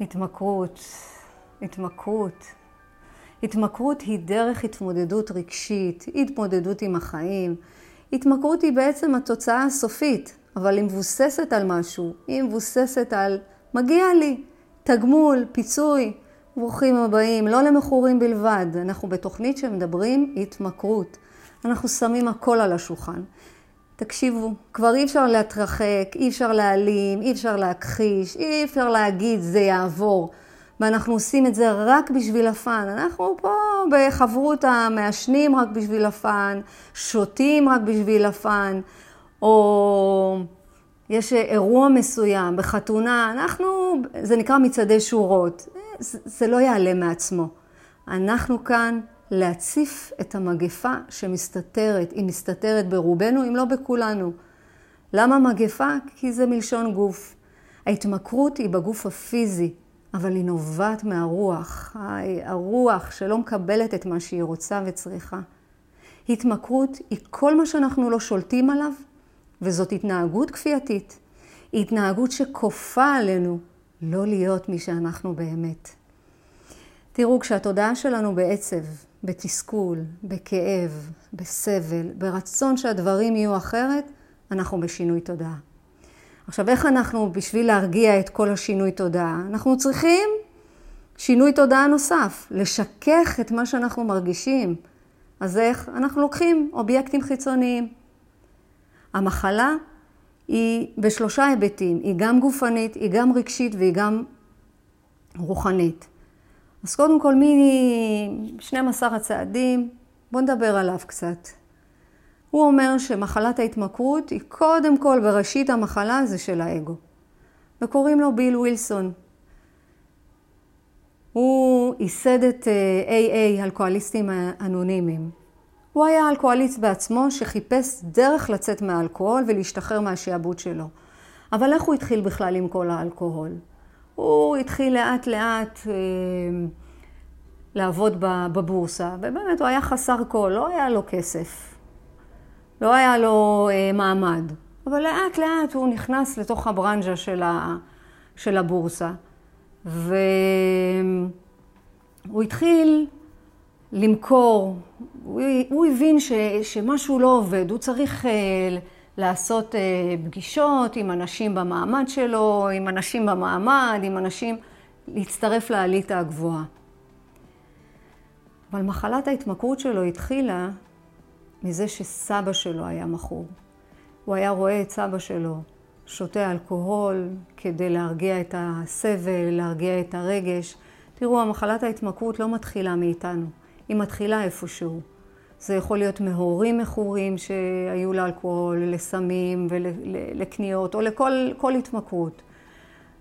התמכרות, התמכרות. התמכרות היא דרך התמודדות רגשית, התמודדות עם החיים. התמכרות היא בעצם התוצאה הסופית, אבל היא מבוססת על משהו. היא מבוססת על מגיע לי, תגמול, פיצוי. ברוכים הבאים, לא למכורים בלבד. אנחנו בתוכנית שמדברים התמכרות. אנחנו שמים הכל על השולחן. תקשיבו, כבר אי אפשר להתרחק, אי אפשר להעלים, אי אפשר להכחיש, אי אפשר להגיד זה יעבור. ואנחנו עושים את זה רק בשביל הפאן. אנחנו פה בחברות המעשנים רק בשביל הפאן, שותים רק בשביל הפאן, או יש אירוע מסוים בחתונה, אנחנו, זה נקרא מצעדי שורות. זה, זה לא יעלה מעצמו. אנחנו כאן להציף את המגפה שמסתתרת, היא מסתתרת ברובנו, אם לא בכולנו. למה מגפה? כי זה מלשון גוף. ההתמכרות היא בגוף הפיזי, אבל היא נובעת מהרוח, הרוח שלא מקבלת את מה שהיא רוצה וצריכה. התמכרות היא כל מה שאנחנו לא שולטים עליו, וזאת התנהגות כפייתית. היא התנהגות שכופה עלינו לא להיות מי שאנחנו באמת. תראו, כשהתודעה שלנו בעצב, בתסכול, בכאב, בסבל, ברצון שהדברים יהיו אחרת, אנחנו בשינוי תודעה. עכשיו, איך אנחנו, בשביל להרגיע את כל השינוי תודעה, אנחנו צריכים שינוי תודעה נוסף, לשכך את מה שאנחנו מרגישים. אז איך? אנחנו לוקחים אובייקטים חיצוניים. המחלה היא בשלושה היבטים, היא גם גופנית, היא גם רגשית והיא גם רוחנית. אז קודם כל, מ-12 הצעדים, בואו נדבר עליו קצת. הוא אומר שמחלת ההתמכרות היא קודם כל בראשית המחלה זה של האגו. וקוראים לו ביל ווילסון. הוא ייסד את AA, אלכוהוליסטים אנונימיים. הוא היה אלכוהוליסט בעצמו שחיפש דרך לצאת מהאלכוהול ולהשתחרר מהשעבוד שלו. אבל איך הוא התחיל בכלל עם כל האלכוהול? הוא התחיל לאט לאט אה, לעבוד בבורסה, ובאמת הוא היה חסר כל, לא היה לו כסף. לא היה לו אה, מעמד, אבל לאט לאט הוא נכנס לתוך הברנז'ה של, ה, של הבורסה. והוא התחיל למכור, הוא, הוא הבין ש, שמשהו לא עובד, הוא צריך אה, לעשות אה, פגישות עם אנשים במעמד שלו, עם אנשים במעמד, עם אנשים, להצטרף לאליטה הגבוהה. אבל מחלת ההתמכרות שלו התחילה מזה שסבא שלו היה מכור. הוא היה רואה את סבא שלו שותה אלכוהול כדי להרגיע את הסבל, להרגיע את הרגש. תראו, המחלת ההתמכרות לא מתחילה מאיתנו, היא מתחילה איפשהו. זה יכול להיות מהורים מכורים שהיו לאלכוהול, לסמים ולקניות, או לכל התמכרות.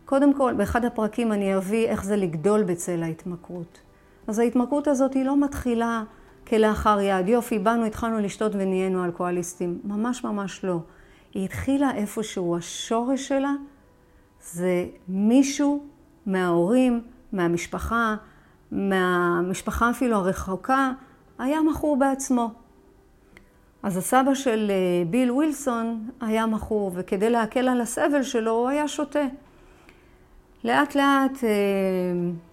קודם כל, באחד הפרקים אני אביא איך זה לגדול בצל ההתמכרות. אז ההתמכרות הזאת היא לא מתחילה כלאחר יד. יופי, באנו, התחלנו לשתות ונהיינו אלכוהוליסטים. ממש ממש לא. היא התחילה איפשהו, השורש שלה זה מישהו מההורים, מהמשפחה, מהמשפחה אפילו הרחוקה, היה מכור בעצמו. אז הסבא של אה, ביל ווילסון היה מכור, וכדי להקל על הסבל שלו הוא היה שותה. לאט לאט אה,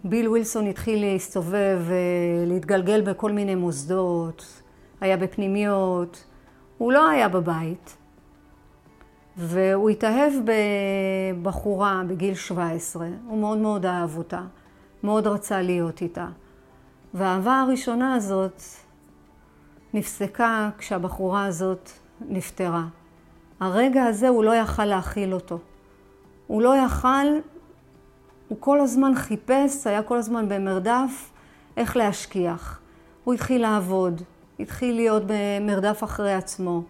ביל ווילסון התחיל להסתובב ולהתגלגל בכל מיני מוסדות, היה בפנימיות, הוא לא היה בבית, והוא התאהב בבחורה בגיל 17, הוא מאוד מאוד אהב אותה, מאוד רצה להיות איתה. והאהבה הראשונה הזאת נפסקה כשהבחורה הזאת נפטרה. הרגע הזה הוא לא יכל להכיל אותו. הוא לא יכל הוא כל הזמן חיפש, היה כל הזמן במרדף, איך להשכיח. הוא התחיל לעבוד, התחיל להיות במרדף אחרי עצמו.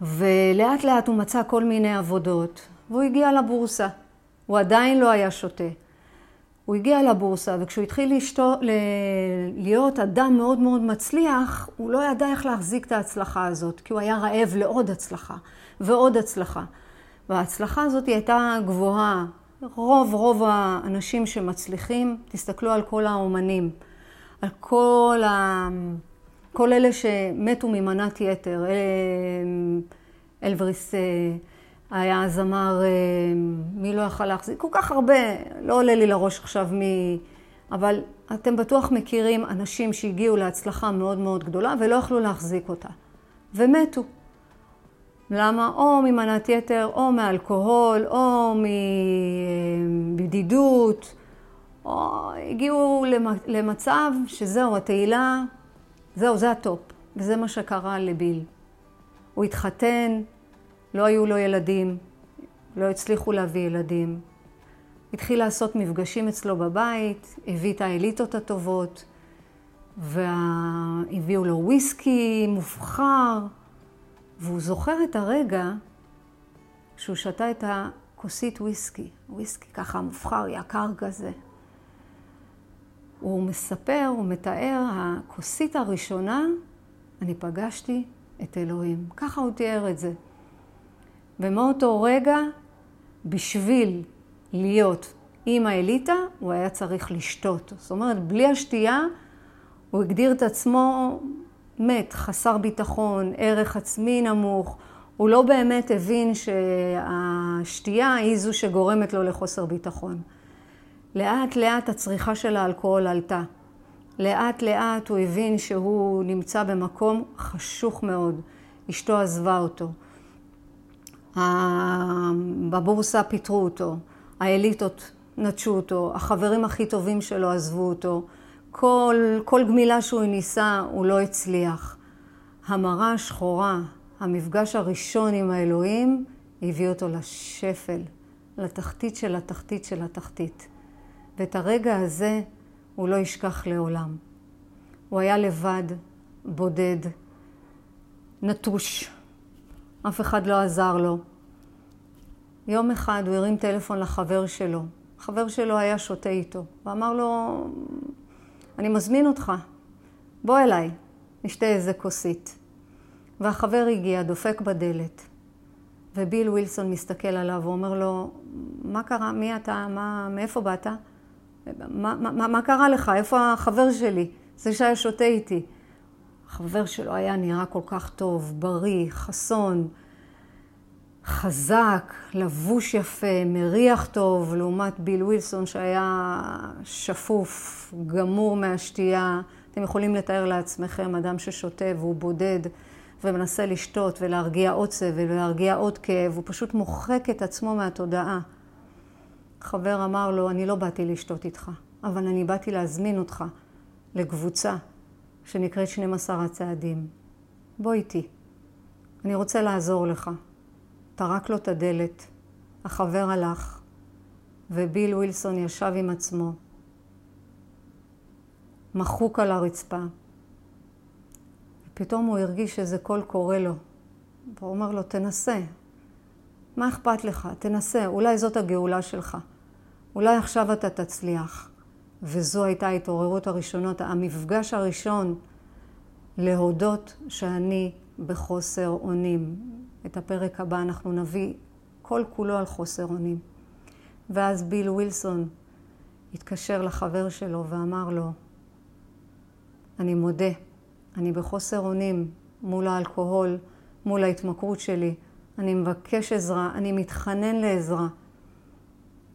ולאט לאט הוא מצא כל מיני עבודות, והוא הגיע לבורסה. הוא עדיין לא היה שותה. הוא הגיע לבורסה, וכשהוא התחיל לשתו, ל... להיות אדם מאוד מאוד מצליח, הוא לא ידע איך להחזיק את ההצלחה הזאת, כי הוא היה רעב לעוד הצלחה ועוד הצלחה. וההצלחה הזאת הייתה גבוהה, רוב רוב האנשים שמצליחים, תסתכלו על כל האומנים, על כל, ה... כל אלה שמתו ממנת יתר, אלבריס, היה זמר, אה, מי לא יכל להחזיק? כל כך הרבה, לא עולה לי לראש עכשיו מי... אבל אתם בטוח מכירים אנשים שהגיעו להצלחה מאוד מאוד גדולה ולא יכלו להחזיק אותה, ומתו. למה? או ממנת יתר, או מאלכוהול, או מבדידות, או הגיעו למצב שזהו, התהילה, זהו, זה הטופ. וזה מה שקרה לביל. הוא התחתן, לא היו לו ילדים, לא הצליחו להביא ילדים. התחיל לעשות מפגשים אצלו בבית, הביא את האליטות הטובות, והביאו לו וויסקי מובחר, והוא זוכר את הרגע שהוא שתה את הכוסית וויסקי, וויסקי ככה מובחר, יקר כזה. הוא מספר, הוא מתאר, הכוסית הראשונה, אני פגשתי את אלוהים. ככה הוא תיאר את זה. ומאותו רגע, בשביל להיות עם האליטה, הוא היה צריך לשתות. זאת אומרת, בלי השתייה, הוא הגדיר את עצמו מת, חסר ביטחון, ערך עצמי נמוך. הוא לא באמת הבין שהשתייה היא זו שגורמת לו לחוסר ביטחון. לאט לאט הצריכה של האלכוהול עלתה. לאט לאט הוא הבין שהוא נמצא במקום חשוך מאוד. אשתו עזבה אותו. בבורסה פיטרו אותו. האליטות נטשו אותו. החברים הכי טובים שלו עזבו אותו. כל, כל גמילה שהוא ניסה, הוא לא הצליח. המראה השחורה, המפגש הראשון עם האלוהים, הביא אותו לשפל, לתחתית של התחתית של התחתית. ואת הרגע הזה הוא לא ישכח לעולם. הוא היה לבד, בודד, נטוש. אף אחד לא עזר לו. יום אחד הוא הרים טלפון לחבר שלו. החבר שלו היה שותה איתו, ואמר לו, אני מזמין אותך, בוא אליי, נשתה איזה כוסית. והחבר הגיע, דופק בדלת, וביל ווילסון מסתכל עליו ואומר לו, מה קרה? מי אתה? מה, מאיפה באת? מה, מה, מה קרה לך? איפה החבר שלי? זה שהיה שותה איתי. החבר שלו היה נראה כל כך טוב, בריא, חסון, חזק, לבוש יפה, מריח טוב, לעומת ביל ווילסון שהיה שפוף, גמור מהשתייה. אתם יכולים לתאר לעצמכם אדם ששותה והוא בודד ומנסה לשתות ולהרגיע עוד סבל ולהרגיע עוד כאב, הוא פשוט מוחק את עצמו מהתודעה. חבר אמר לו, אני לא באתי לשתות איתך, אבל אני באתי להזמין אותך לקבוצה שנקראת 12 הצעדים. בוא איתי, אני רוצה לעזור לך. טרק לו את הדלת, החבר הלך, וביל ווילסון ישב עם עצמו, מחוק על הרצפה. ופתאום הוא הרגיש איזה קול קורא לו, והוא אומר לו, תנסה, מה אכפת לך? תנסה, אולי זאת הגאולה שלך. אולי עכשיו אתה תצליח. וזו הייתה ההתעוררות הראשונות, המפגש הראשון להודות שאני בחוסר אונים. את הפרק הבא אנחנו נביא כל כולו על חוסר אונים. ואז ביל ווילסון התקשר לחבר שלו ואמר לו, אני מודה, אני בחוסר אונים מול האלכוהול, מול ההתמכרות שלי. אני מבקש עזרה, אני מתחנן לעזרה.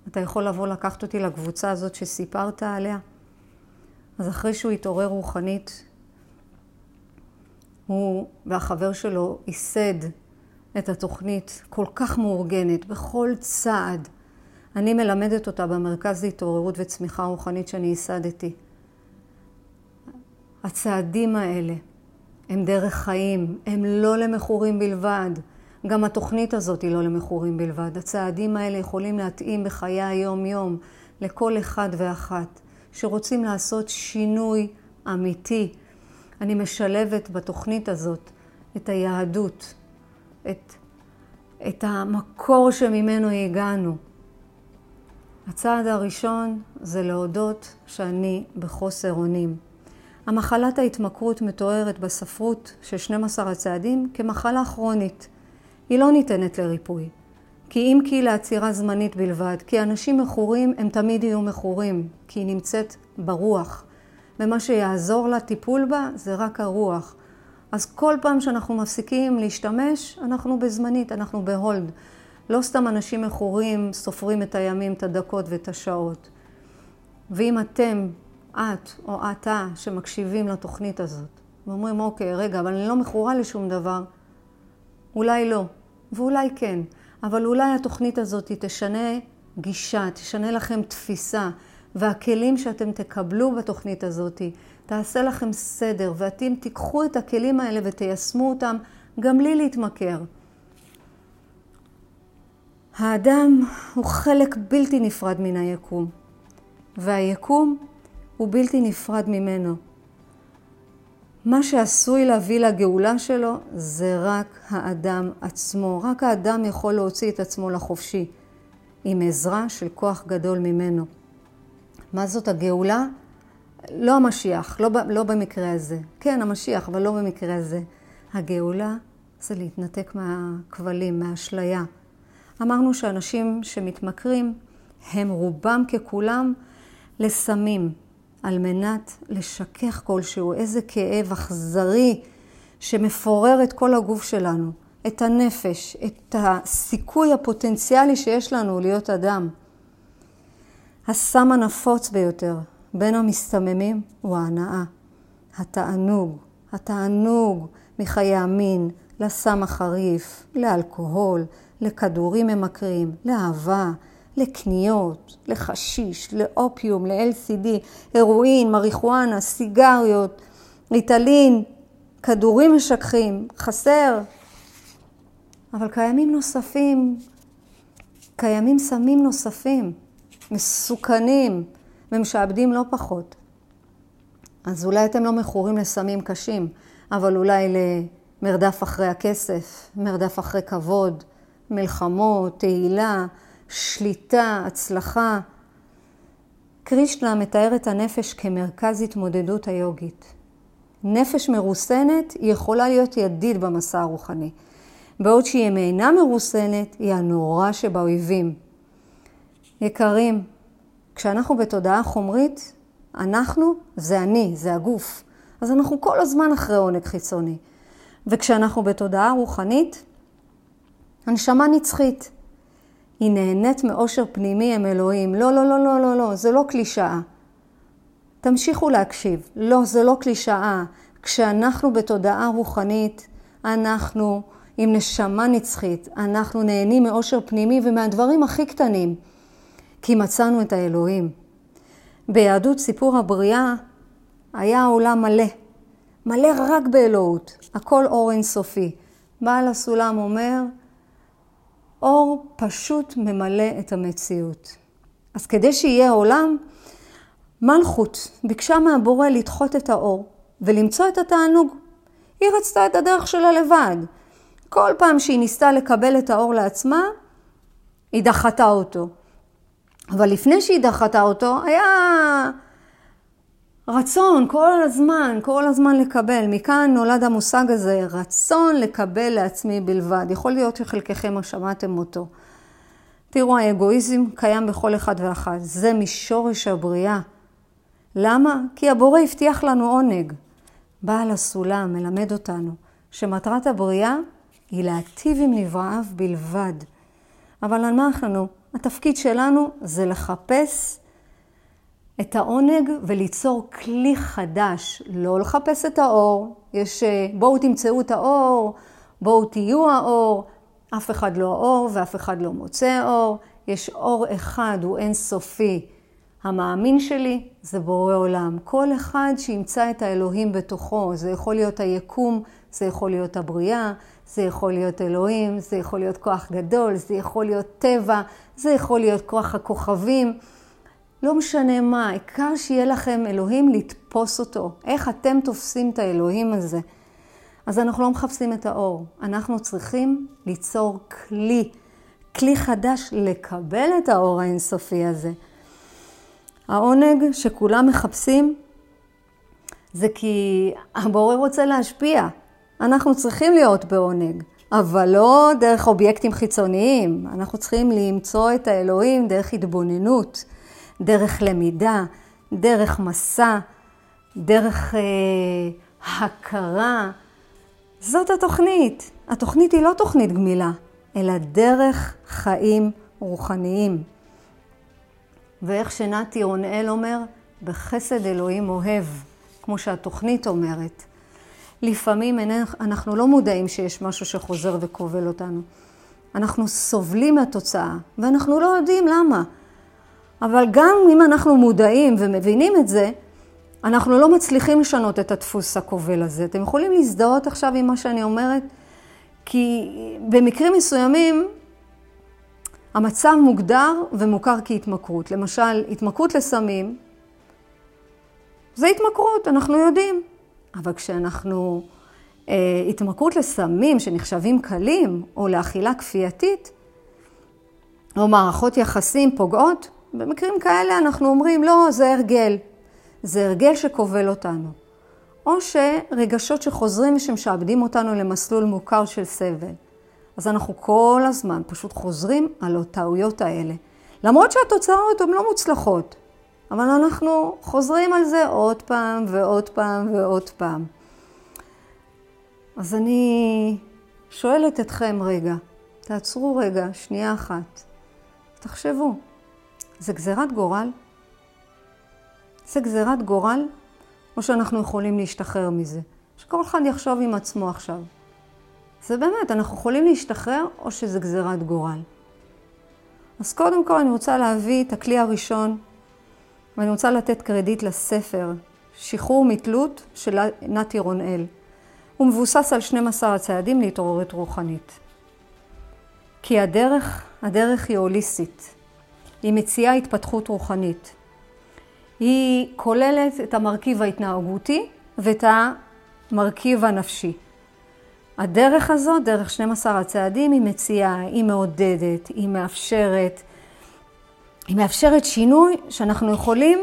אתה יכול לבוא לקחת אותי לקבוצה הזאת שסיפרת עליה? אז אחרי שהוא התעורר רוחנית, הוא והחבר שלו ייסד את התוכנית כל כך מאורגנת, בכל צעד. אני מלמדת אותה במרכז להתעוררות וצמיחה רוחנית שאני ייסדתי. הצעדים האלה הם דרך חיים, הם לא למכורים בלבד. גם התוכנית הזאת היא לא למכורים בלבד. הצעדים האלה יכולים להתאים בחיי היום-יום לכל אחד ואחת שרוצים לעשות שינוי אמיתי. אני משלבת בתוכנית הזאת את היהדות, את, את המקור שממנו הגענו. הצעד הראשון זה להודות שאני בחוסר אונים. המחלת ההתמכרות מתוארת בספרות של 12 הצעדים כמחלה כרונית. היא לא ניתנת לריפוי. כי אם כי לעצירה זמנית בלבד, כי אנשים מכורים הם תמיד יהיו מכורים, כי היא נמצאת ברוח. ומה שיעזור לטיפול בה זה רק הרוח. אז כל פעם שאנחנו מפסיקים להשתמש, אנחנו בזמנית, אנחנו בהולד. לא סתם אנשים מכורים סופרים את הימים, את הדקות ואת השעות. ואם אתם, את או אתה, שמקשיבים לתוכנית הזאת, ואומרים, אוקיי, רגע, אבל אני לא מכורה לשום דבר, אולי לא, ואולי כן, אבל אולי התוכנית הזאת תשנה גישה, תשנה לכם תפיסה, והכלים שאתם תקבלו בתוכנית הזאת תעשה לכם סדר, ואתם תיקחו את הכלים האלה ותיישמו אותם גם בלי להתמכר. האדם הוא חלק בלתי נפרד מן היקום, והיקום הוא בלתי נפרד ממנו. מה שעשוי להביא לגאולה שלו זה רק האדם עצמו. רק האדם יכול להוציא את עצמו לחופשי, עם עזרה של כוח גדול ממנו. מה זאת הגאולה? לא המשיח, לא, לא במקרה הזה. כן, המשיח, אבל לא במקרה הזה. הגאולה זה להתנתק מהכבלים, מהאשליה. אמרנו שאנשים שמתמכרים הם רובם ככולם לסמים, על מנת לשכך כלשהו, איזה כאב אכזרי שמפורר את כל הגוף שלנו, את הנפש, את הסיכוי הפוטנציאלי שיש לנו להיות אדם. הסם הנפוץ ביותר בין המסתממים הוא ההנאה, התענוג, התענוג מחיי המין, לסם החריף, לאלכוהול, לכדורים ממכרים, לאהבה, לקניות, לחשיש, לאופיום, ל-LCD, הרואין, מריחואנה, סיגריות, ריטלין, כדורים משככים, חסר. אבל קיימים נוספים, קיימים סמים נוספים, מסוכנים, ומשעבדים לא פחות. אז אולי אתם לא מכורים לסמים קשים, אבל אולי למרדף אחרי הכסף, מרדף אחרי כבוד, מלחמות, תהילה, שליטה, הצלחה. קרישנה מתאר את הנפש כמרכז התמודדות היוגית. נפש מרוסנת היא יכולה להיות ידיד במסע הרוחני, בעוד שהיא אינה מרוסנת היא הנורא שבאויבים. יקרים, כשאנחנו בתודעה חומרית, אנחנו זה אני, זה הגוף. אז אנחנו כל הזמן אחרי עונג חיצוני. וכשאנחנו בתודעה רוחנית, הנשמה נצחית. היא נהנית מאושר פנימי עם אלוהים. לא, לא, לא, לא, לא, לא, זה לא קלישאה. תמשיכו להקשיב. לא, זה לא קלישאה. כשאנחנו בתודעה רוחנית, אנחנו עם נשמה נצחית. אנחנו נהנים מאושר פנימי ומהדברים הכי קטנים. כי מצאנו את האלוהים. ביהדות סיפור הבריאה היה העולם מלא. מלא רק באלוהות. הכל אור אינסופי. בעל הסולם אומר, אור פשוט ממלא את המציאות. אז כדי שיהיה עולם, מלכות ביקשה מהבורא לדחות את האור ולמצוא את התענוג. היא רצתה את הדרך שלה לבד. כל פעם שהיא ניסתה לקבל את האור לעצמה, היא דחתה אותו. אבל לפני שהיא דחתה אותו, היה רצון כל הזמן, כל הזמן לקבל. מכאן נולד המושג הזה, רצון לקבל לעצמי בלבד. יכול להיות שחלקכם שמעתם אותו. תראו, האגואיזם קיים בכל אחד ואחת. זה משורש הבריאה. למה? כי הבורא הבטיח לנו עונג. בעל הסולם מלמד אותנו שמטרת הבריאה היא להטיב עם נבראיו בלבד. אבל על מה אנחנו? התפקיד שלנו זה לחפש את העונג וליצור כלי חדש, לא לחפש את האור. יש, אה, בואו תמצאו את האור, בואו תהיו האור. אף אחד לא האור ואף אחד לא מוצא אור. יש אור אחד, הוא אינסופי. המאמין שלי זה בורא עולם. כל אחד שימצא את האלוהים בתוכו. זה יכול להיות היקום, זה יכול להיות הבריאה, זה יכול להיות אלוהים, זה יכול להיות כוח גדול, זה יכול להיות טבע, זה יכול להיות כוח הכוכבים. לא משנה מה, העיקר שיהיה לכם אלוהים לתפוס אותו. איך אתם תופסים את האלוהים הזה? אז אנחנו לא מחפשים את האור, אנחנו צריכים ליצור כלי, כלי חדש לקבל את האור האינסופי הזה. העונג שכולם מחפשים זה כי הבורא רוצה להשפיע. אנחנו צריכים להיות בעונג, אבל לא דרך אובייקטים חיצוניים. אנחנו צריכים למצוא את האלוהים דרך התבוננות, דרך למידה, דרך מסע, דרך אה, הכרה. זאת התוכנית. התוכנית היא לא תוכנית גמילה, אלא דרך חיים רוחניים. ואיך שנתי רונאל אומר, בחסד אלוהים אוהב, כמו שהתוכנית אומרת. לפעמים אנחנו לא מודעים שיש משהו שחוזר וכובל אותנו. אנחנו סובלים מהתוצאה, ואנחנו לא יודעים למה. אבל גם אם אנחנו מודעים ומבינים את זה, אנחנו לא מצליחים לשנות את הדפוס הכובל הזה. אתם יכולים להזדהות עכשיו עם מה שאני אומרת? כי במקרים מסוימים המצב מוגדר ומוכר כהתמכרות. למשל, התמכרות לסמים זה התמכרות, אנחנו יודעים. אבל כשאנחנו, אה, התמכרות לסמים שנחשבים קלים, או לאכילה כפייתית, או מערכות יחסים פוגעות, במקרים כאלה אנחנו אומרים, לא, זה הרגל. זה הרגל שכובל אותנו. או שרגשות שחוזרים ושמשעבדים אותנו למסלול מוכר של סבל. אז אנחנו כל הזמן פשוט חוזרים על הטעויות האלה. למרות שהתוצאות הן לא מוצלחות, אבל אנחנו חוזרים על זה עוד פעם ועוד פעם ועוד פעם. אז אני שואלת אתכם רגע, תעצרו רגע, שנייה אחת, תחשבו, זה גזירת גורל? זה גזירת גורל, או שאנחנו יכולים להשתחרר מזה? שכל אחד יחשוב עם עצמו עכשיו. זה באמת, אנחנו יכולים להשתחרר, או שזה גזירת גורל. אז קודם כל אני רוצה להביא את הכלי הראשון, ואני רוצה לתת קרדיט לספר, שחרור מתלות של נתי רונאל. הוא מבוסס על 12 הצעדים להתעוררות רוחנית. כי הדרך, הדרך היא הוליסטית. היא מציעה התפתחות רוחנית. היא כוללת את המרכיב ההתנהגותי ואת המרכיב הנפשי. הדרך הזאת, דרך 12 הצעדים, היא מציעה, היא מעודדת, היא מאפשרת, היא מאפשרת שינוי שאנחנו יכולים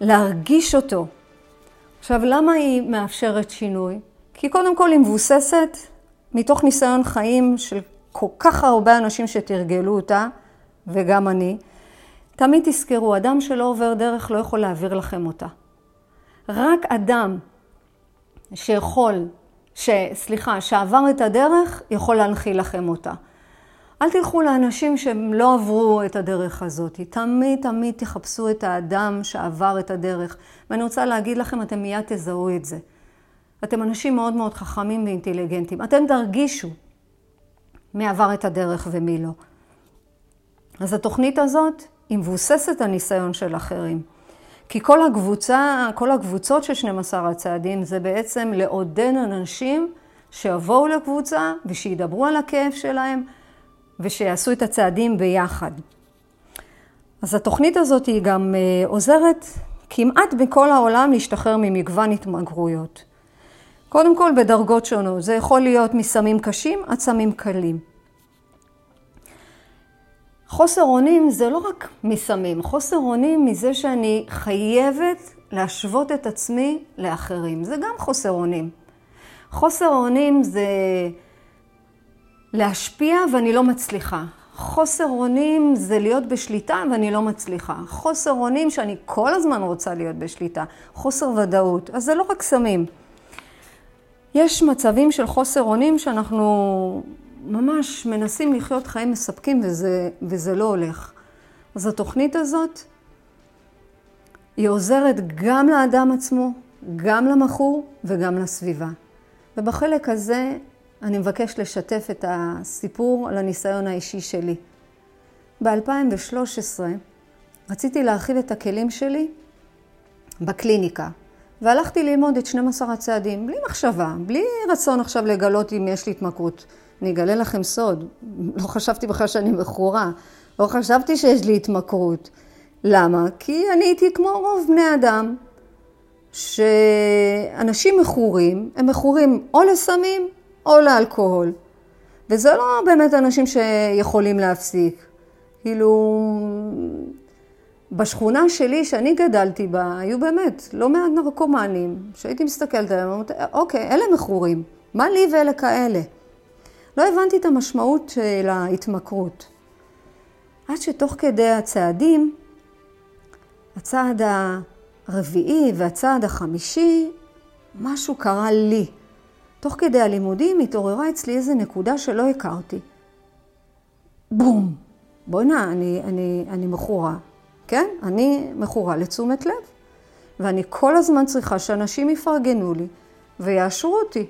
להרגיש אותו. עכשיו, למה היא מאפשרת שינוי? כי קודם כל היא מבוססת מתוך ניסיון חיים של כל כך הרבה אנשים שתרגלו אותה, וגם אני. תמיד תזכרו, אדם שלא עובר דרך לא יכול להעביר לכם אותה. רק אדם שיכול, ש, סליחה, שעבר את הדרך, יכול להנחיל לכם אותה. אל תלכו לאנשים שהם לא עברו את הדרך הזאת. תמיד תמיד תחפשו את האדם שעבר את הדרך. ואני רוצה להגיד לכם, אתם מיד תזהו את זה. אתם אנשים מאוד מאוד חכמים ואינטליגנטים. אתם תרגישו מי עבר את הדרך ומי לא. אז התוכנית הזאת היא מבוססת הניסיון של אחרים. כי כל הקבוצה, כל הקבוצות של 12 הצעדים זה בעצם לעודד אנשים שיבואו לקבוצה ושידברו על הכאב שלהם ושיעשו את הצעדים ביחד. אז התוכנית הזאת היא גם אה, עוזרת כמעט בכל העולם להשתחרר ממגוון התמגרויות. קודם כל בדרגות שונות, זה יכול להיות מסמים קשים עד סמים קלים. חוסר אונים זה לא רק מסמים, חוסר אונים מזה שאני חייבת להשוות את עצמי לאחרים. זה גם חוסר אונים. חוסר אונים זה להשפיע ואני לא מצליחה. חוסר אונים זה להיות בשליטה ואני לא מצליחה. חוסר אונים שאני כל הזמן רוצה להיות בשליטה. חוסר ודאות. אז זה לא רק סמים. יש מצבים של חוסר אונים שאנחנו ממש מנסים לחיות חיים מספקים וזה, וזה לא הולך. אז התוכנית הזאת, היא עוזרת גם לאדם עצמו, גם למכור וגם לסביבה. ובחלק הזה אני מבקש לשתף את הסיפור על הניסיון האישי שלי. ב-2013 רציתי להרחיב את הכלים שלי בקליניקה, והלכתי ללמוד את 12 הצעדים, בלי מחשבה, בלי רצון עכשיו לגלות אם יש לי התמכרות. אני אגלה לכם סוד, לא חשבתי בכלל שאני מכורה, לא חשבתי שיש לי התמכרות. למה? כי אני הייתי כמו רוב בני אדם, שאנשים מכורים, הם מכורים או לסמים או לאלכוהול. וזה לא באמת אנשים שיכולים להפסיק. כאילו, בשכונה שלי, שאני גדלתי בה, היו באמת לא מעט נרקומנים, שהייתי מסתכלת עליהם, אמרתי, אוקיי, אלה מכורים, מה לי ואלה כאלה? לא הבנתי את המשמעות של ההתמכרות. עד שתוך כדי הצעדים, הצעד הרביעי והצעד החמישי, משהו קרה לי. תוך כדי הלימודים התעוררה אצלי איזו נקודה שלא הכרתי. בום. בוא'נה, אני, אני, אני מכורה, כן? אני מכורה לתשומת לב. ואני כל הזמן צריכה שאנשים יפרגנו לי ויאשרו אותי.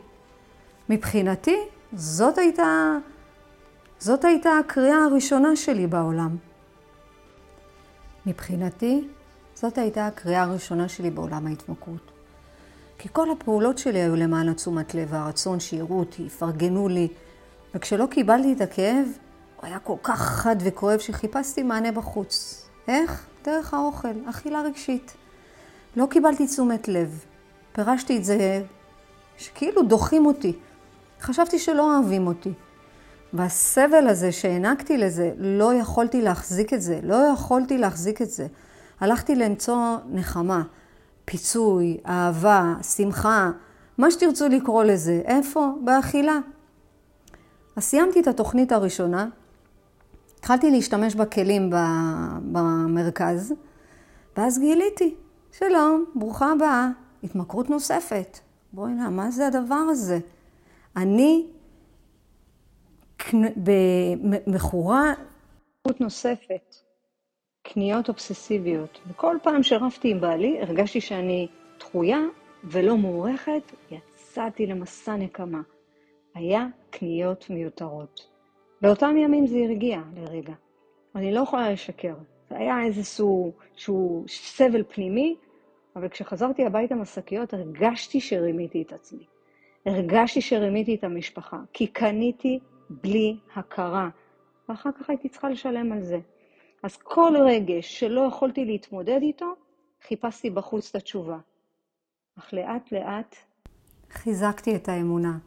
מבחינתי, זאת הייתה, זאת הייתה הקריאה הראשונה שלי בעולם. מבחינתי, זאת הייתה הקריאה הראשונה שלי בעולם ההתמכרות. כי כל הפעולות שלי היו למען התשומת לב והרצון שיראו אותי, יפרגנו לי, וכשלא קיבלתי את הכאב, הוא היה כל כך חד וכואב שחיפשתי מענה בחוץ. איך? דרך האוכל, אכילה רגשית. לא קיבלתי תשומת לב. פירשתי את זה שכאילו דוחים אותי. חשבתי שלא אוהבים אותי. והסבל הזה שהענקתי לזה, לא יכולתי להחזיק את זה. לא יכולתי להחזיק את זה. הלכתי למצוא נחמה, פיצוי, אהבה, שמחה, מה שתרצו לקרוא לזה. איפה? באכילה. אז סיימתי את התוכנית הראשונה, התחלתי להשתמש בכלים במרכז, ואז גיליתי, שלום, ברוכה הבאה, התמכרות נוספת. בואי נא, מה זה הדבר הזה? אני במכורה נוספת, קניות אובססיביות. וכל פעם שרבתי עם בעלי, הרגשתי שאני דחויה ולא מוערכת, יצאתי למסע נקמה. היה קניות מיותרות. באותם ימים זה הרגיע לרגע. אני לא יכולה לשקר. זה היה איזשהו סבל פנימי, אבל כשחזרתי הביתה עם השקיות, הרגשתי שרימיתי את עצמי. הרגשתי שרימיתי את המשפחה, כי קניתי בלי הכרה, ואחר כך הייתי צריכה לשלם על זה. אז כל רגש שלא יכולתי להתמודד איתו, חיפשתי בחוץ את התשובה. אך לאט לאט חיזקתי את האמונה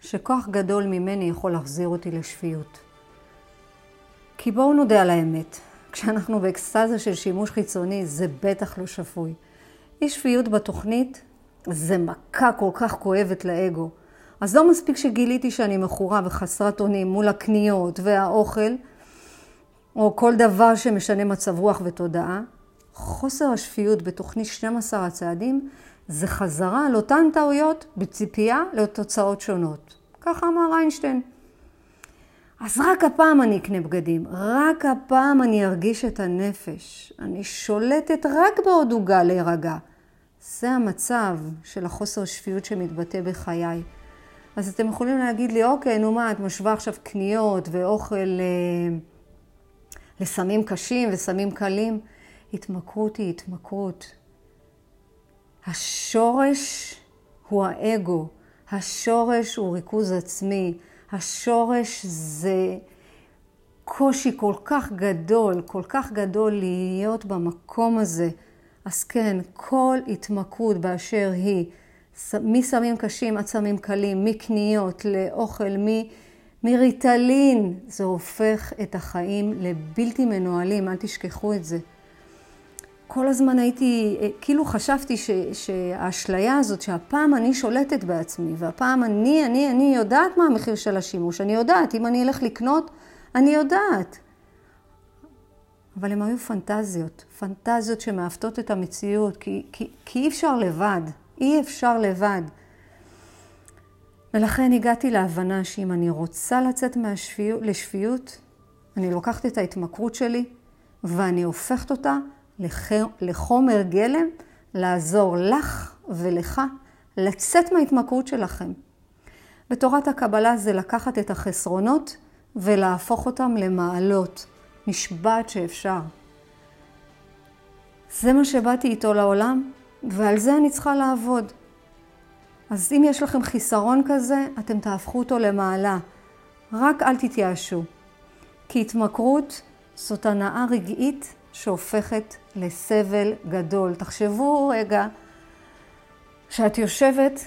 שכוח גדול ממני יכול להחזיר אותי לשפיות. כי בואו נודה על האמת, כשאנחנו באקסטזה של שימוש חיצוני זה בטח לא שפוי. אי שפיות בתוכנית זה מכה כל כך כואבת לאגו. אז לא מספיק שגיליתי שאני מכורה וחסרת אונים מול הקניות והאוכל, או כל דבר שמשנה מצב רוח ותודעה, חוסר השפיות בתוכנית 12 הצעדים זה חזרה על אותן טעויות בציפייה לתוצאות שונות. ככה אמר איינשטיין. אז רק הפעם אני אקנה בגדים, רק הפעם אני ארגיש את הנפש. אני שולטת רק בעוד עוגה להירגע. זה המצב של החוסר שפיות שמתבטא בחיי. אז אתם יכולים להגיד לי, אוקיי, נו מה, את משווה עכשיו קניות ואוכל אה, לסמים קשים וסמים קלים? התמכרות היא התמכרות. השורש הוא האגו, השורש הוא ריכוז עצמי, השורש זה קושי כל כך גדול, כל כך גדול להיות במקום הזה. אז כן, כל התמכרות באשר היא, מסמים קשים עד סמים קלים, מקניות לאוכל, מריטלין, זה הופך את החיים לבלתי מנוהלים, אל תשכחו את זה. כל הזמן הייתי, כאילו חשבתי ש, שהאשליה הזאת, שהפעם אני שולטת בעצמי, והפעם אני, אני, אני יודעת מה המחיר של השימוש, אני יודעת, אם אני אלך לקנות, אני יודעת. אבל הן היו פנטזיות, פנטזיות שמעוותות את המציאות, כי, כי, כי אי אפשר לבד, אי אפשר לבד. ולכן הגעתי להבנה שאם אני רוצה לצאת מהשפיות, לשפיות, אני לוקחת את ההתמכרות שלי ואני הופכת אותה לחומר גלם, לעזור לך ולך לצאת מההתמכרות שלכם. בתורת הקבלה זה לקחת את החסרונות ולהפוך אותם למעלות. נשבעת שאפשר. זה מה שבאתי איתו לעולם, ועל זה אני צריכה לעבוד. אז אם יש לכם חיסרון כזה, אתם תהפכו אותו למעלה. רק אל תתייאשו. כי התמכרות זאת הנאה רגעית שהופכת לסבל גדול. תחשבו רגע שאת יושבת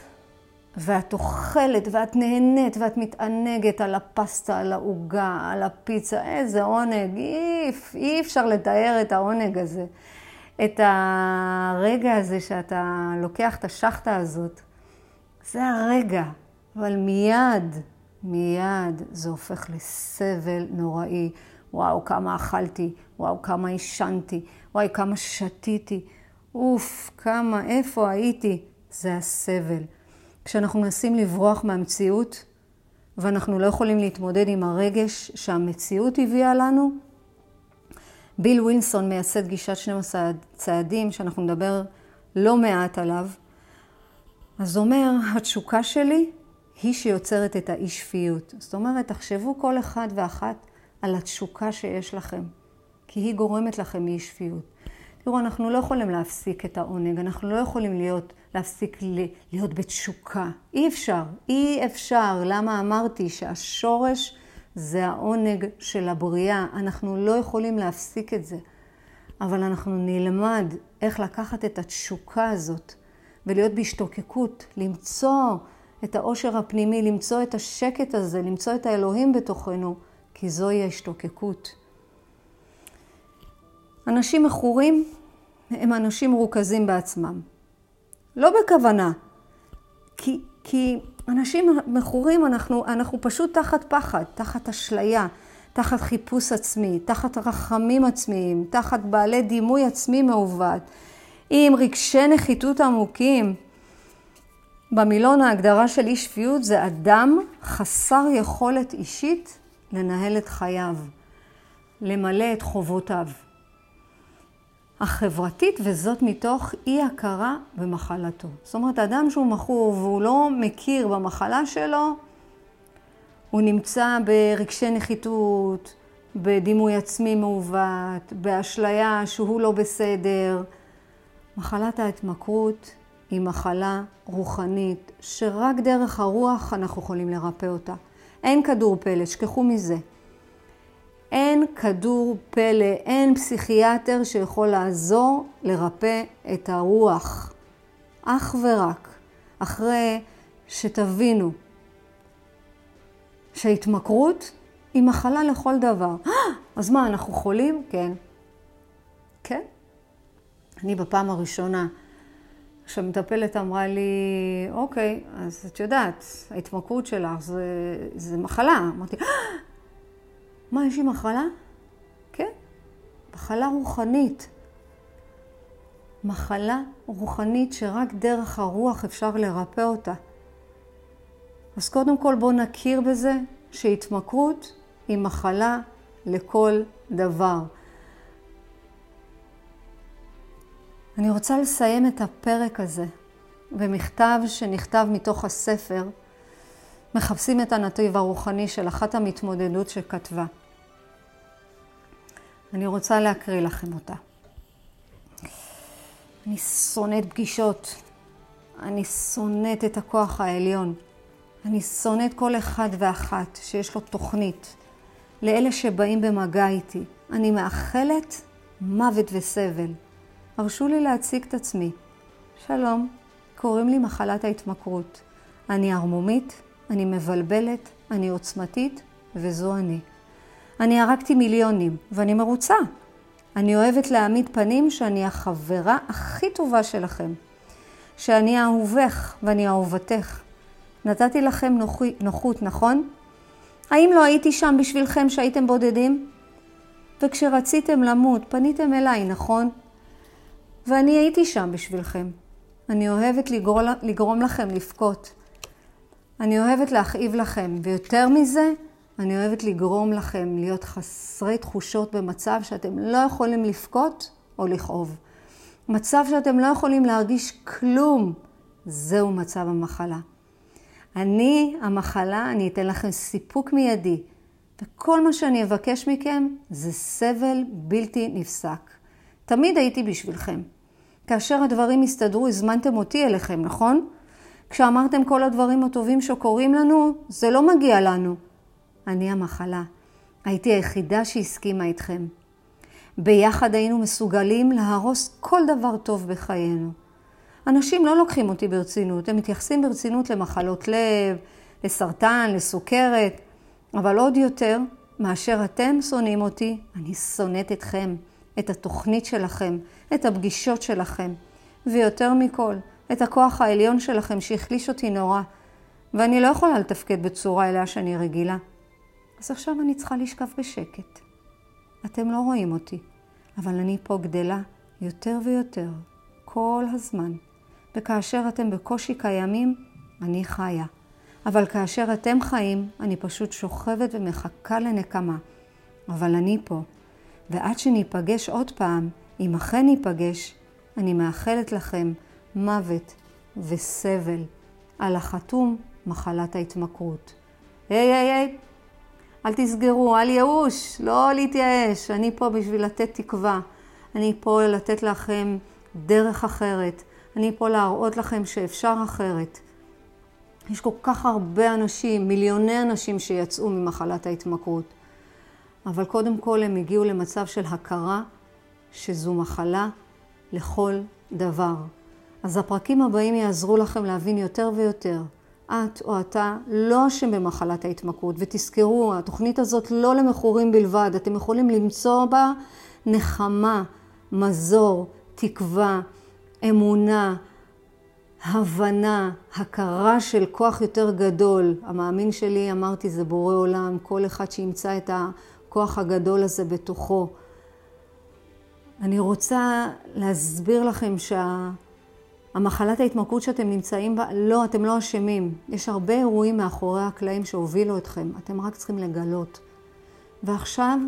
ואת אוכלת ואת נהנית ואת מתענגת על הפסטה, על העוגה, על הפיצה, איזה עונג, אי, אי אפשר לתאר את העונג הזה. את הרגע הזה שאתה לוקח את השחטה הזאת, זה הרגע, אבל מיד, מיד זה הופך לסבל נוראי. וואו, כמה אכלתי, וואו, כמה עישנתי, וואי, כמה שתיתי, אוף, כמה, איפה הייתי? זה הסבל. כשאנחנו מנסים לברוח מהמציאות, ואנחנו לא יכולים להתמודד עם הרגש שהמציאות הביאה לנו. ביל ווינסון מייסד גישת 12 צעדים, שאנחנו נדבר לא מעט עליו. אז אומר, התשוקה שלי היא שיוצרת את האי שפיות. זאת אומרת, תחשבו כל אחד ואחת על התשוקה שיש לכם, כי היא גורמת לכם אי שפיות. תראו, אנחנו לא יכולים להפסיק את העונג, אנחנו לא יכולים להיות, להפסיק להיות בתשוקה. אי אפשר, אי אפשר. למה אמרתי שהשורש זה העונג של הבריאה? אנחנו לא יכולים להפסיק את זה. אבל אנחנו נלמד איך לקחת את התשוקה הזאת ולהיות בהשתוקקות, למצוא את העושר הפנימי, למצוא את השקט הזה, למצוא את האלוהים בתוכנו, כי זוהי ההשתוקקות. אנשים מכורים הם אנשים מרוכזים בעצמם. לא בכוונה, כי, כי אנשים מכורים, אנחנו, אנחנו פשוט תחת פחד, תחת אשליה, תחת חיפוש עצמי, תחת רחמים עצמיים, תחת בעלי דימוי עצמי מעוות, עם רגשי נחיתות עמוקים. במילון ההגדרה של אי שפיות זה אדם חסר יכולת אישית לנהל את חייו, למלא את חובותיו. החברתית, וזאת מתוך אי הכרה במחלתו. זאת אומרת, אדם שהוא מכור והוא לא מכיר במחלה שלו, הוא נמצא ברגשי נחיתות, בדימוי עצמי מעוות, באשליה שהוא לא בסדר. מחלת ההתמכרות היא מחלה רוחנית, שרק דרך הרוח אנחנו יכולים לרפא אותה. אין כדור פלא, שכחו מזה. אין כדור פלא, אין פסיכיאטר שיכול לעזור לרפא את הרוח. אך ורק אחרי שתבינו שההתמכרות היא מחלה לכל דבר. אז מה, אנחנו חולים? כן. כן. אני בפעם הראשונה, כשהמטפלת אמרה לי, אוקיי, אז את יודעת, ההתמכרות שלך זה, זה מחלה. אמרתי, מה, יש לי מחלה? כן, מחלה רוחנית. מחלה רוחנית שרק דרך הרוח אפשר לרפא אותה. אז קודם כל בואו נכיר בזה שהתמכרות היא מחלה לכל דבר. אני רוצה לסיים את הפרק הזה במכתב שנכתב מתוך הספר מחפשים את הנתיב הרוחני של אחת המתמודדות שכתבה. אני רוצה להקריא לכם אותה. אני שונאת פגישות, אני שונאת את הכוח העליון, אני שונאת כל אחד ואחת שיש לו תוכנית. לאלה שבאים במגע איתי, אני מאחלת מוות וסבל. הרשו לי להציג את עצמי. שלום, קוראים לי מחלת ההתמכרות. אני ערמומית, אני מבלבלת, אני עוצמתית, וזו אני. אני הרגתי מיליונים, ואני מרוצה. אני אוהבת להעמיד פנים שאני החברה הכי טובה שלכם. שאני אהובך ואני אהובתך. נתתי לכם נוחי, נוחות, נכון? האם לא הייתי שם בשבילכם שהייתם בודדים? וכשרציתם למות, פניתם אליי, נכון? ואני הייתי שם בשבילכם. אני אוהבת לגרום, לגרום לכם לבכות. אני אוהבת להכאיב לכם, ויותר מזה, אני אוהבת לגרום לכם להיות חסרי תחושות במצב שאתם לא יכולים לבכות או לכאוב. מצב שאתם לא יכולים להרגיש כלום, זהו מצב המחלה. אני, המחלה, אני אתן לכם סיפוק מיידי, וכל מה שאני אבקש מכם זה סבל בלתי נפסק. תמיד הייתי בשבילכם. כאשר הדברים הסתדרו, הזמנתם אותי אליכם, נכון? כשאמרתם כל הדברים הטובים שקורים לנו, זה לא מגיע לנו. אני המחלה. הייתי היחידה שהסכימה איתכם. ביחד היינו מסוגלים להרוס כל דבר טוב בחיינו. אנשים לא לוקחים אותי ברצינות, הם מתייחסים ברצינות למחלות לב, לסרטן, לסוכרת, אבל עוד יותר, מאשר אתם שונאים אותי, אני שונאת אתכם, את התוכנית שלכם, את הפגישות שלכם, ויותר מכל, את הכוח העליון שלכם שהחליש אותי נורא, ואני לא יכולה לתפקד בצורה אליה שאני רגילה. אז עכשיו אני צריכה לשכב בשקט. אתם לא רואים אותי, אבל אני פה גדלה יותר ויותר, כל הזמן. וכאשר אתם בקושי קיימים, אני חיה. אבל כאשר אתם חיים, אני פשוט שוכבת ומחכה לנקמה. אבל אני פה, ועד שניפגש עוד פעם, אם אכן ניפגש, אני מאחלת לכם מוות וסבל. על החתום, מחלת ההתמכרות. היי, היי, היי, אל תסגרו, אל ייאוש, לא להתייאש. אני פה בשביל לתת תקווה. אני פה לתת לכם דרך אחרת. אני פה להראות לכם שאפשר אחרת. יש כל כך הרבה אנשים, מיליוני אנשים שיצאו ממחלת ההתמכרות. אבל קודם כל הם הגיעו למצב של הכרה שזו מחלה לכל דבר. אז הפרקים הבאים יעזרו לכם להבין יותר ויותר. את או אתה לא אשם במחלת ההתמכרות, ותזכרו, התוכנית הזאת לא למכורים בלבד, אתם יכולים למצוא בה נחמה, מזור, תקווה, אמונה, הבנה, הכרה של כוח יותר גדול. המאמין שלי, אמרתי, זה בורא עולם, כל אחד שימצא את הכוח הגדול הזה בתוכו. אני רוצה להסביר לכם שהמחלת ההתמכרות שאתם נמצאים בה, לא, אתם לא אשמים. יש הרבה אירועים מאחורי הקלעים שהובילו אתכם, אתם רק צריכים לגלות. ועכשיו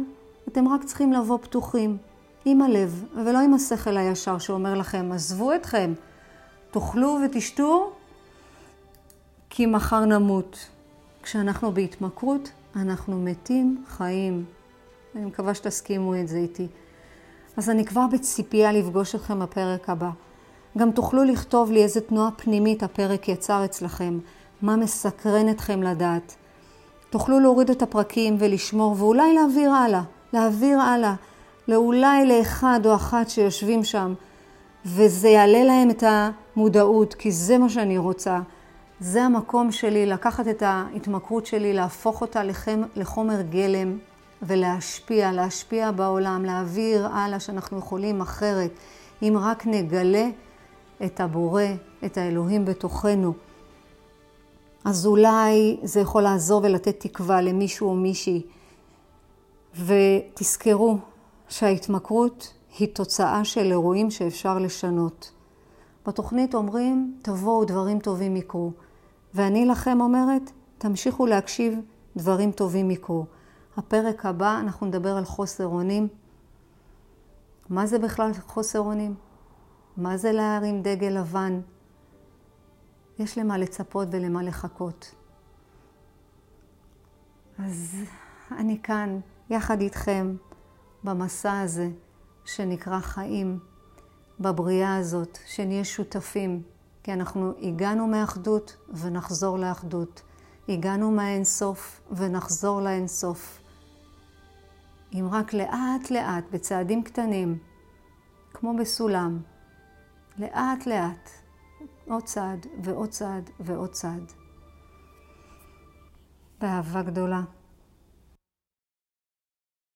אתם רק צריכים לבוא פתוחים, עם הלב, ולא עם השכל הישר שאומר לכם, עזבו אתכם, תאכלו ותשתו, כי מחר נמות. כשאנחנו בהתמכרות, אנחנו מתים חיים. אני מקווה שתסכימו את זה איתי. אז אני כבר בציפייה לפגוש אתכם בפרק הבא. גם תוכלו לכתוב לי איזה תנועה פנימית הפרק יצר אצלכם, מה מסקרן אתכם לדעת. תוכלו להוריד את הפרקים ולשמור, ואולי להעביר הלאה, להעביר הלאה, לאולי לאחד או אחת שיושבים שם, וזה יעלה להם את המודעות, כי זה מה שאני רוצה. זה המקום שלי, לקחת את ההתמכרות שלי, להפוך אותה לחומר גלם ולהשפיע, להשפיע בעולם, להעביר הלאה שאנחנו יכולים אחרת, אם רק נגלה את הבורא, את האלוהים בתוכנו. אז אולי זה יכול לעזור ולתת תקווה למישהו או מישהי. ותזכרו שההתמכרות היא תוצאה של אירועים שאפשר לשנות. בתוכנית אומרים, תבואו, דברים טובים יקרו. ואני לכם אומרת, תמשיכו להקשיב, דברים טובים יקרו. הפרק הבא אנחנו נדבר על חוסר אונים. מה זה בכלל חוסר אונים? מה זה להרים דגל לבן? יש למה לצפות ולמה לחכות. אז אני כאן יחד איתכם במסע הזה שנקרא חיים, בבריאה הזאת, שנהיה שותפים, כי אנחנו הגענו מאחדות ונחזור לאחדות. הגענו מהאינסוף ונחזור לאינסוף. אם רק לאט לאט, בצעדים קטנים, כמו בסולם, לאט לאט, עוד צעד ועוד צעד ועוד צעד. באהבה גדולה.